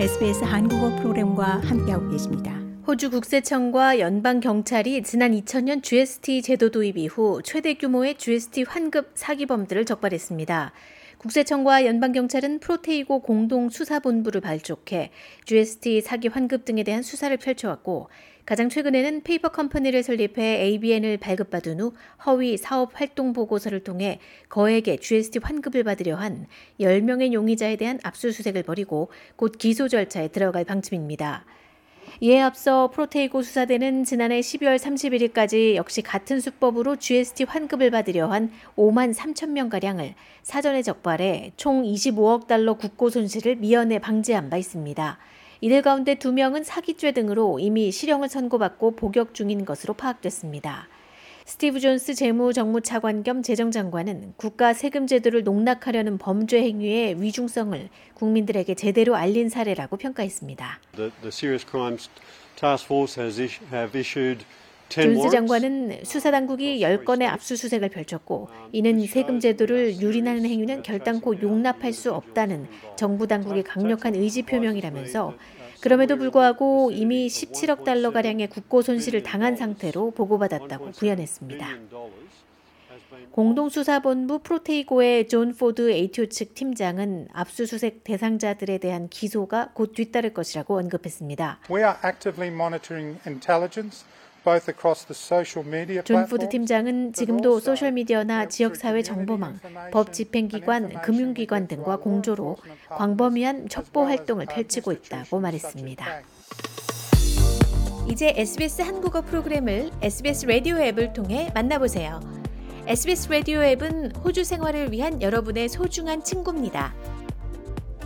SBS 한국어 프로그램과 함께하고 계십니다. 호주 국세청과 연방 경찰이 지난 2000년 GST 제도 도입 이후 최대 규모의 GST 환급 사기범들을 적발했습니다. 국세청과 연방경찰은 프로테이고 공동수사본부를 발족해 GST 사기 환급 등에 대한 수사를 펼쳐왔고 가장 최근에는 페이퍼 컴퍼니를 설립해 ABN을 발급받은 후 허위 사업 활동 보고서를 통해 거액의 GST 환급을 받으려 한 10명의 용의자에 대한 압수수색을 벌이고 곧 기소 절차에 들어갈 방침입니다. 이에 앞서 프로테이고 수사대는 지난해 12월 31일까지 역시 같은 수법으로 GST 환급을 받으려 한 5만 3천 명가량을 사전에 적발해 총 25억 달러 국고 손실을 미연에 방지한 바 있습니다. 이들 가운데 2명은 사기죄 등으로 이미 실형을 선고받고 복역 중인 것으로 파악됐습니다. 스티브 존스 재무정무차관 겸 재정장관은 국가 세금 제도를 농락하려는 범죄 행위의 위중성을 국민들에게 제대로 알린 사례라고 평가했습니다. The, the Serious Crimes Task Force has issu- have issued 10 존스. 장관은 수사당국이 10건의 압수수색을 펼쳤고 이는 세금 제도를 유린하는 행위는 결단코 용납할 수 없다는 정부 당국의 강력한 의지 표명이라면서 그럼에도 불구하고 이미 17억 달러가량의 국고 손실을 당한 상태로 보고받았다고 부연했습니다. 공동수사본부 프로테이고의 존 포드 ATO 측 팀장은 압수수색 대상자들에 대한 기소가 곧 뒤따를 것이라고 언급했습니다. We are actively monitoring intelligence both across the social media 존 포드. 팀장은 지금도 소셜미디어나 지역사회 정보망, 법 집행기관, 금융기관 등과 공조로 광범위한 첩보 활동을 펼치고 있다고 말했습니다. 이제 SBS 한국어 프로그램을 SBS 라디오 앱을 통해 만나보세요. SBS 라디오 앱은 호주 생활을 위한 여러분의 소중한 친구입니다.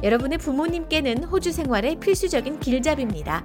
여러분의 부모님께는 호주 생활의 필수적인 길잡이입니다.